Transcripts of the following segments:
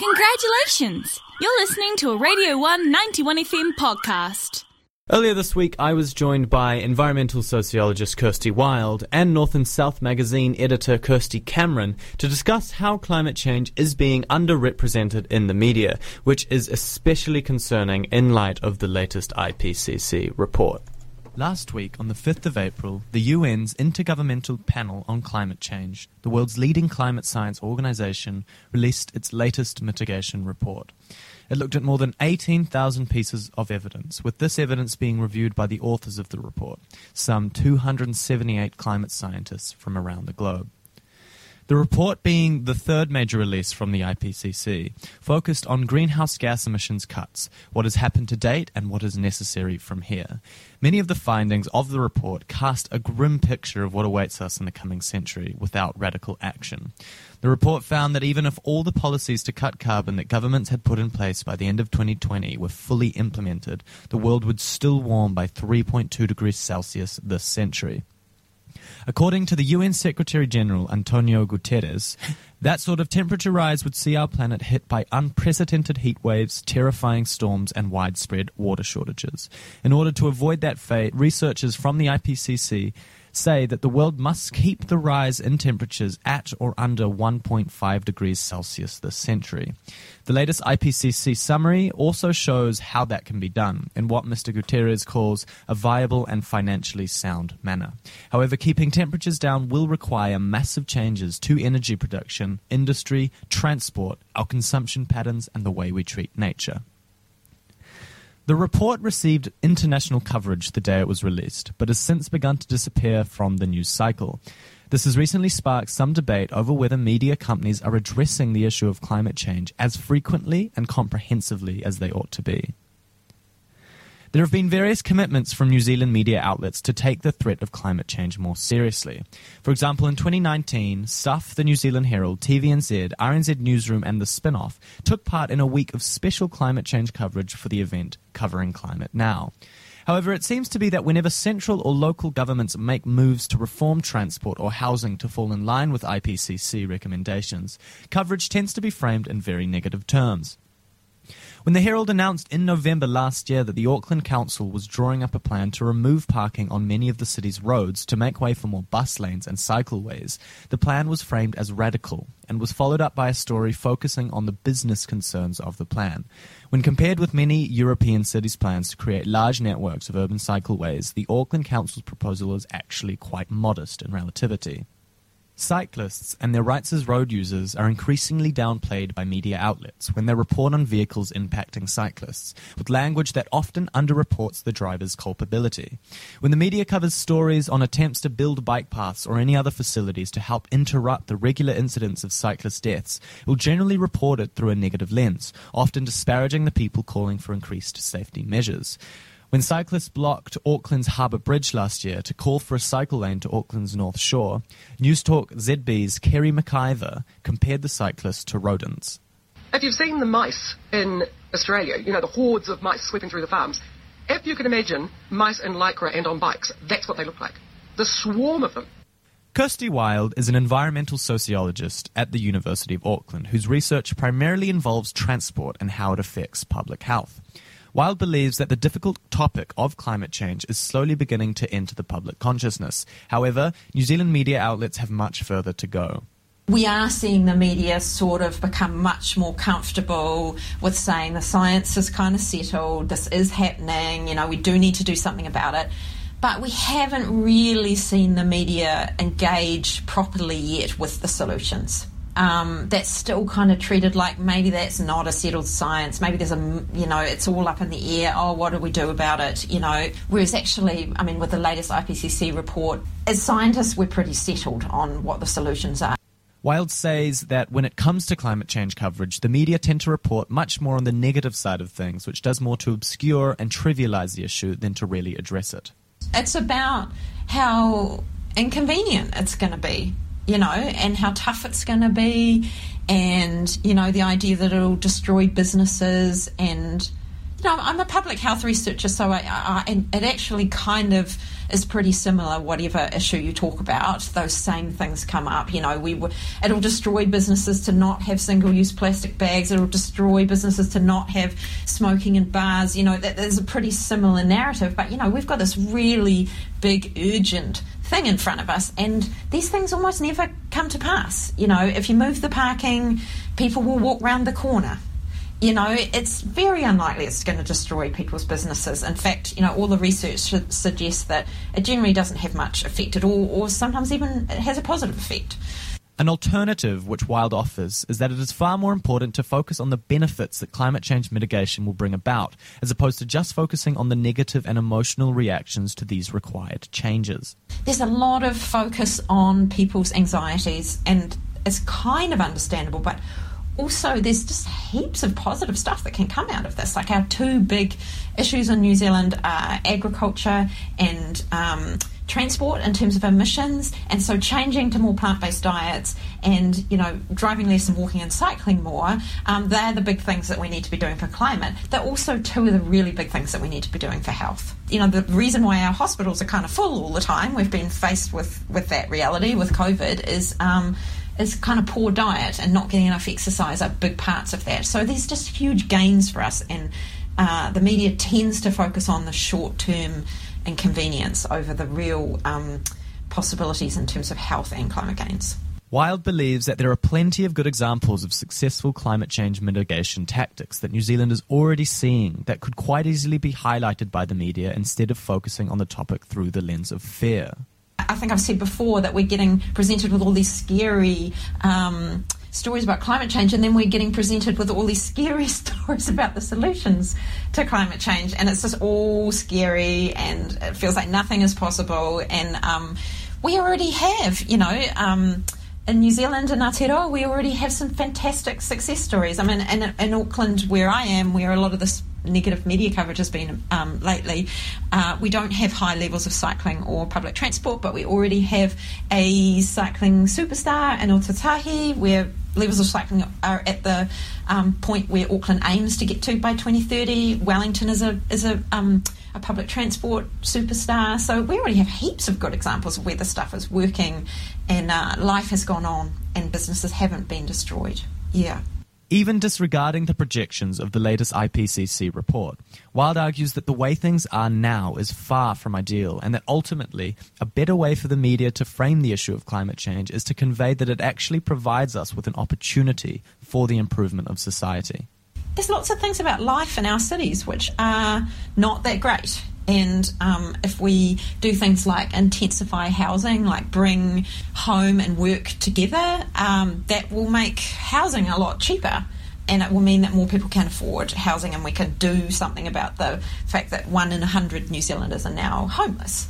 Congratulations! You're listening to a Radio 1 91 FM podcast. Earlier this week, I was joined by environmental sociologist Kirsty Wild and North and South magazine editor Kirsty Cameron to discuss how climate change is being underrepresented in the media, which is especially concerning in light of the latest IPCC report. Last week, on the 5th of April, the UN's Intergovernmental Panel on Climate Change, the world's leading climate science organization, released its latest mitigation report. It looked at more than 18,000 pieces of evidence, with this evidence being reviewed by the authors of the report, some 278 climate scientists from around the globe. The report, being the third major release from the IPCC, focused on greenhouse gas emissions cuts, what has happened to date, and what is necessary from here. Many of the findings of the report cast a grim picture of what awaits us in the coming century without radical action. The report found that even if all the policies to cut carbon that governments had put in place by the end of 2020 were fully implemented, the world would still warm by 3.2 degrees Celsius this century. According to the UN Secretary General Antonio Guterres, that sort of temperature rise would see our planet hit by unprecedented heat waves, terrifying storms, and widespread water shortages. In order to avoid that fate, researchers from the IPCC say that the world must keep the rise in temperatures at or under 1.5 degrees Celsius this century. The latest IPCC summary also shows how that can be done in what Mr. Gutierrez calls a viable and financially sound manner. However, keeping temperatures down will require massive changes to energy production, industry, transport, our consumption patterns, and the way we treat nature. The report received international coverage the day it was released, but has since begun to disappear from the news cycle. This has recently sparked some debate over whether media companies are addressing the issue of climate change as frequently and comprehensively as they ought to be. There have been various commitments from New Zealand media outlets to take the threat of climate change more seriously. For example, in 2019, Stuff, the New Zealand Herald, TVNZ, RNZ Newsroom, and The Spinoff took part in a week of special climate change coverage for the event covering Climate Now. However, it seems to be that whenever central or local governments make moves to reform transport or housing to fall in line with IPCC recommendations, coverage tends to be framed in very negative terms. When the Herald announced in November last year that the Auckland Council was drawing up a plan to remove parking on many of the city's roads to make way for more bus lanes and cycleways, the plan was framed as radical and was followed up by a story focusing on the business concerns of the plan. When compared with many European cities' plans to create large networks of urban cycleways, the Auckland Council's proposal is actually quite modest in relativity. Cyclists and their rights as road users are increasingly downplayed by media outlets when they report on vehicles impacting cyclists, with language that often underreports the driver's culpability. When the media covers stories on attempts to build bike paths or any other facilities to help interrupt the regular incidents of cyclist deaths, it will generally report it through a negative lens, often disparaging the people calling for increased safety measures. When cyclists blocked Auckland's Harbour Bridge last year to call for a cycle lane to Auckland's North Shore, Newstalk ZB's Kerre McIvor compared the cyclists to rodents. If you've seen the mice in Australia, you know, the hordes of mice sweeping through the farms, if you can imagine mice in lycra and on bikes, that's what they look like. The swarm of them. Kirsty Wild is an environmental sociologist at the University of Auckland whose research primarily involves transport and how it affects public health. Wild believes that the difficult topic of climate change is slowly beginning to enter the public consciousness. However, New Zealand media outlets have much further to go we are seeing the media sort of become much more comfortable with saying the science is kind of settled, this is happening, you know, we do need to do something about it. But we haven't really seen the media engage properly yet with the solutions um, that's still kind of treated like maybe that's not a settled science. Maybe there's a, you know, it's all up in the air. Oh, what do we do about it? You know, whereas actually, I mean, with the latest IPCC report, as scientists, we're pretty settled on what the solutions are. Wild says that when it comes to climate change coverage, the media tend to report much more on the negative side of things, which does more to obscure and trivialize the issue than to really address it. It's about how inconvenient it's going to be you know, and how tough it's going to be, and, you know, the idea that it'll destroy businesses and, you know, I'm a public health researcher, so I, I, it actually kind of is pretty similar. Whatever issue you talk about, those same things come up. You know, we it'll destroy businesses to not have single-use plastic bags. It'll destroy businesses to not have smoking in bars. You know, that, there's a pretty similar narrative. But you know, we've got this really big, urgent thing in front of us, and these things almost never come to pass. You know, if you move the parking, people will walk round the corner you know, it's very unlikely it's going to destroy people's businesses. In fact, you know, all the research suggests that it generally doesn't have much effect at all, or sometimes even it has a positive effect. An alternative which Wild offers is that it is far more important to focus on the benefits that climate change mitigation will bring about, as opposed to just focusing on the negative and emotional reactions to these required changes. There's a lot of focus on people's anxieties, and it's kind of understandable, but also there's just heaps of positive stuff that can come out of this. Like our two big issues in New Zealand are agriculture and um, transport in terms of emissions, and so changing to more plant-based diets and you know driving less and walking and cycling more. Um, they're the big things that we need to be doing for climate. They're also two of the really big things that we need to be doing for health. You know the reason why our hospitals are kind of full all the time. We've been faced with with that reality with COVID is. Um, is kind of poor diet and not getting enough exercise are big parts of that. So there's just huge gains for us, and uh, the media tends to focus on the short term inconvenience over the real um, possibilities in terms of health and climate gains. Wild believes that there are plenty of good examples of successful climate change mitigation tactics that New Zealand is already seeing that could quite easily be highlighted by the media instead of focusing on the topic through the lens of fear. I think I've said before that we're getting presented with all these scary um, stories about climate change, and then we're getting presented with all these scary stories about the solutions to climate change, and it's just all scary, and it feels like nothing is possible. And um, we already have, you know. Um, in New Zealand and Aotearoa, we already have some fantastic success stories. I mean, in, in Auckland, where I am, where a lot of this negative media coverage has been um, lately, uh, we don't have high levels of cycling or public transport, but we already have a cycling superstar in Ōtautahi where levels of cycling are at the um, point where Auckland aims to get to by 2030. Wellington is a is a um, a public transport superstar. So we already have heaps of good examples of where the stuff is working, and uh, life has gone on, and businesses haven't been destroyed. Yeah. Even disregarding the projections of the latest IPCC report, Wild argues that the way things are now is far from ideal, and that ultimately, a better way for the media to frame the issue of climate change is to convey that it actually provides us with an opportunity for the improvement of society. There's lots of things about life in our cities which are not that great. And um, if we do things like intensify housing, like bring home and work together, um, that will make housing a lot cheaper. And it will mean that more people can afford housing, and we can do something about the fact that one in a hundred New Zealanders are now homeless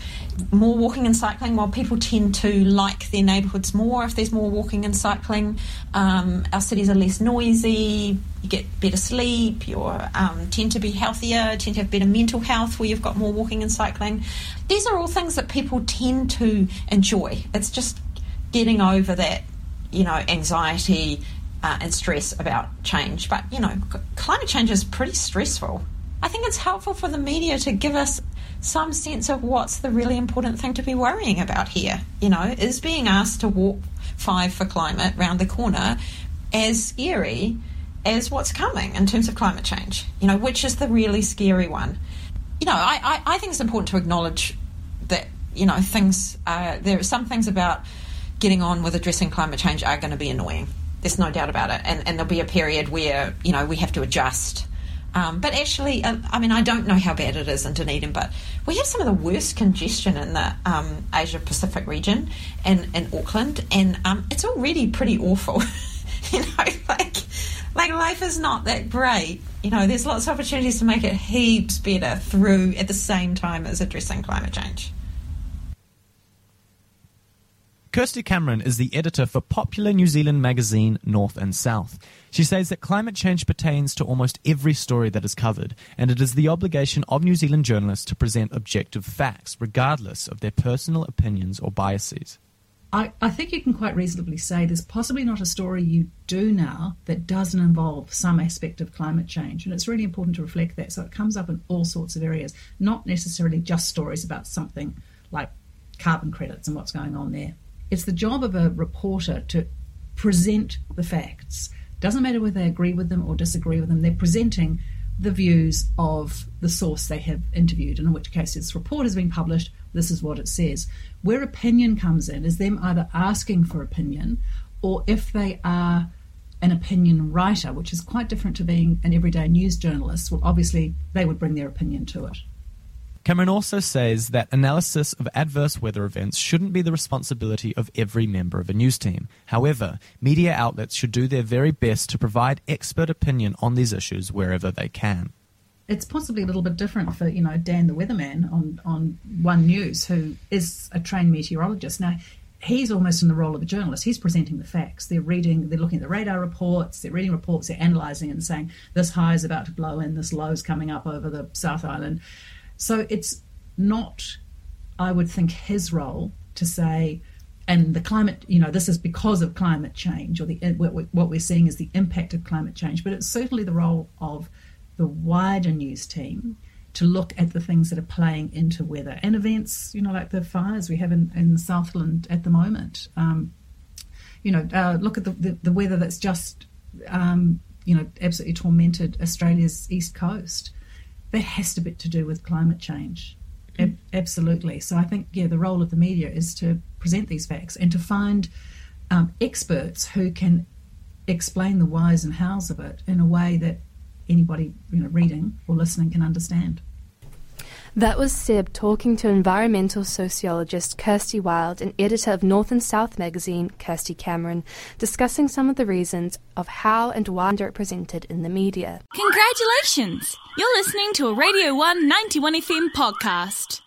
more walking and cycling, while people tend to like their neighbourhoods more if there's more walking and cycling. Um, our cities are less noisy, you get better sleep, you um, tend to be healthier, tend to have better mental health where you've got more walking and cycling. These are all things that people tend to enjoy. It's just getting over that, you know, anxiety uh, and stress about change. But, you know, climate change is pretty stressful. I think it's helpful for the media to give us some sense of what's the really important thing to be worrying about here. You know, is being asked to walk five for climate round the corner as scary as what's coming in terms of climate change? You know, which is the really scary one? You know, I, I, I think it's important to acknowledge that, you know, things, uh, there are some things about getting on with addressing climate change are going to be annoying. There's no doubt about it. And, and there'll be a period where, you know, we have to adjust um, but actually, uh, I mean, I don't know how bad it is in Dunedin, but we have some of the worst congestion in the um, Asia Pacific region and in Auckland, and um, it's already pretty awful. you know, like like life is not that great. You know, there's lots of opportunities to make it heaps better through at the same time as addressing climate change. Kirsty Cameron is the editor for popular New Zealand magazine North and South. She says that climate change pertains to almost every story that is covered, and it is the obligation of New Zealand journalists to present objective facts, regardless of their personal opinions or biases. I, I think you can quite reasonably say there's possibly not a story you do now that doesn't involve some aspect of climate change. And it's really important to reflect that. So it comes up in all sorts of areas, not necessarily just stories about something like carbon credits and what's going on there. It's the job of a reporter to present the facts. Doesn't matter whether they agree with them or disagree with them, they're presenting the views of the source they have interviewed, and in which case this report has been published, this is what it says. Where opinion comes in is them either asking for opinion or if they are an opinion writer, which is quite different to being an everyday news journalist, well, obviously they would bring their opinion to it. Cameron also says that analysis of adverse weather events shouldn't be the responsibility of every member of a news team. However, media outlets should do their very best to provide expert opinion on these issues wherever they can. It's possibly a little bit different for, you know, Dan the weatherman on, on One News, who is a trained meteorologist. Now, he's almost in the role of a journalist. He's presenting the facts. They're reading, they're looking at the radar reports, they're reading reports, they're analysing and saying this high is about to blow in, this low is coming up over the South Island. So it's not, I would think, his role to say, and the climate, you know, this is because of climate change, or the what we're seeing is the impact of climate change. But it's certainly the role of the wider news team to look at the things that are playing into weather and events, you know, like the fires we have in, in Southland at the moment. Um, you know, uh, look at the, the, the, weather that's just, um, you know, absolutely tormented Australia's east coast that has to be to do with climate change. Mm. absolutely. So I think, yeah, the role of the media is to present these facts and to find um, experts who can explain the whys and hows of it in a way that anybody you know reading or listening can understand. That was Seb talking to environmental sociologist Kirsty Wild and editor of North and South magazine, Kirsty Cameron, discussing some of the reasons of how and why underrepresented in the media. Congratulations! You're listening to a Radio 1 91 FM podcast.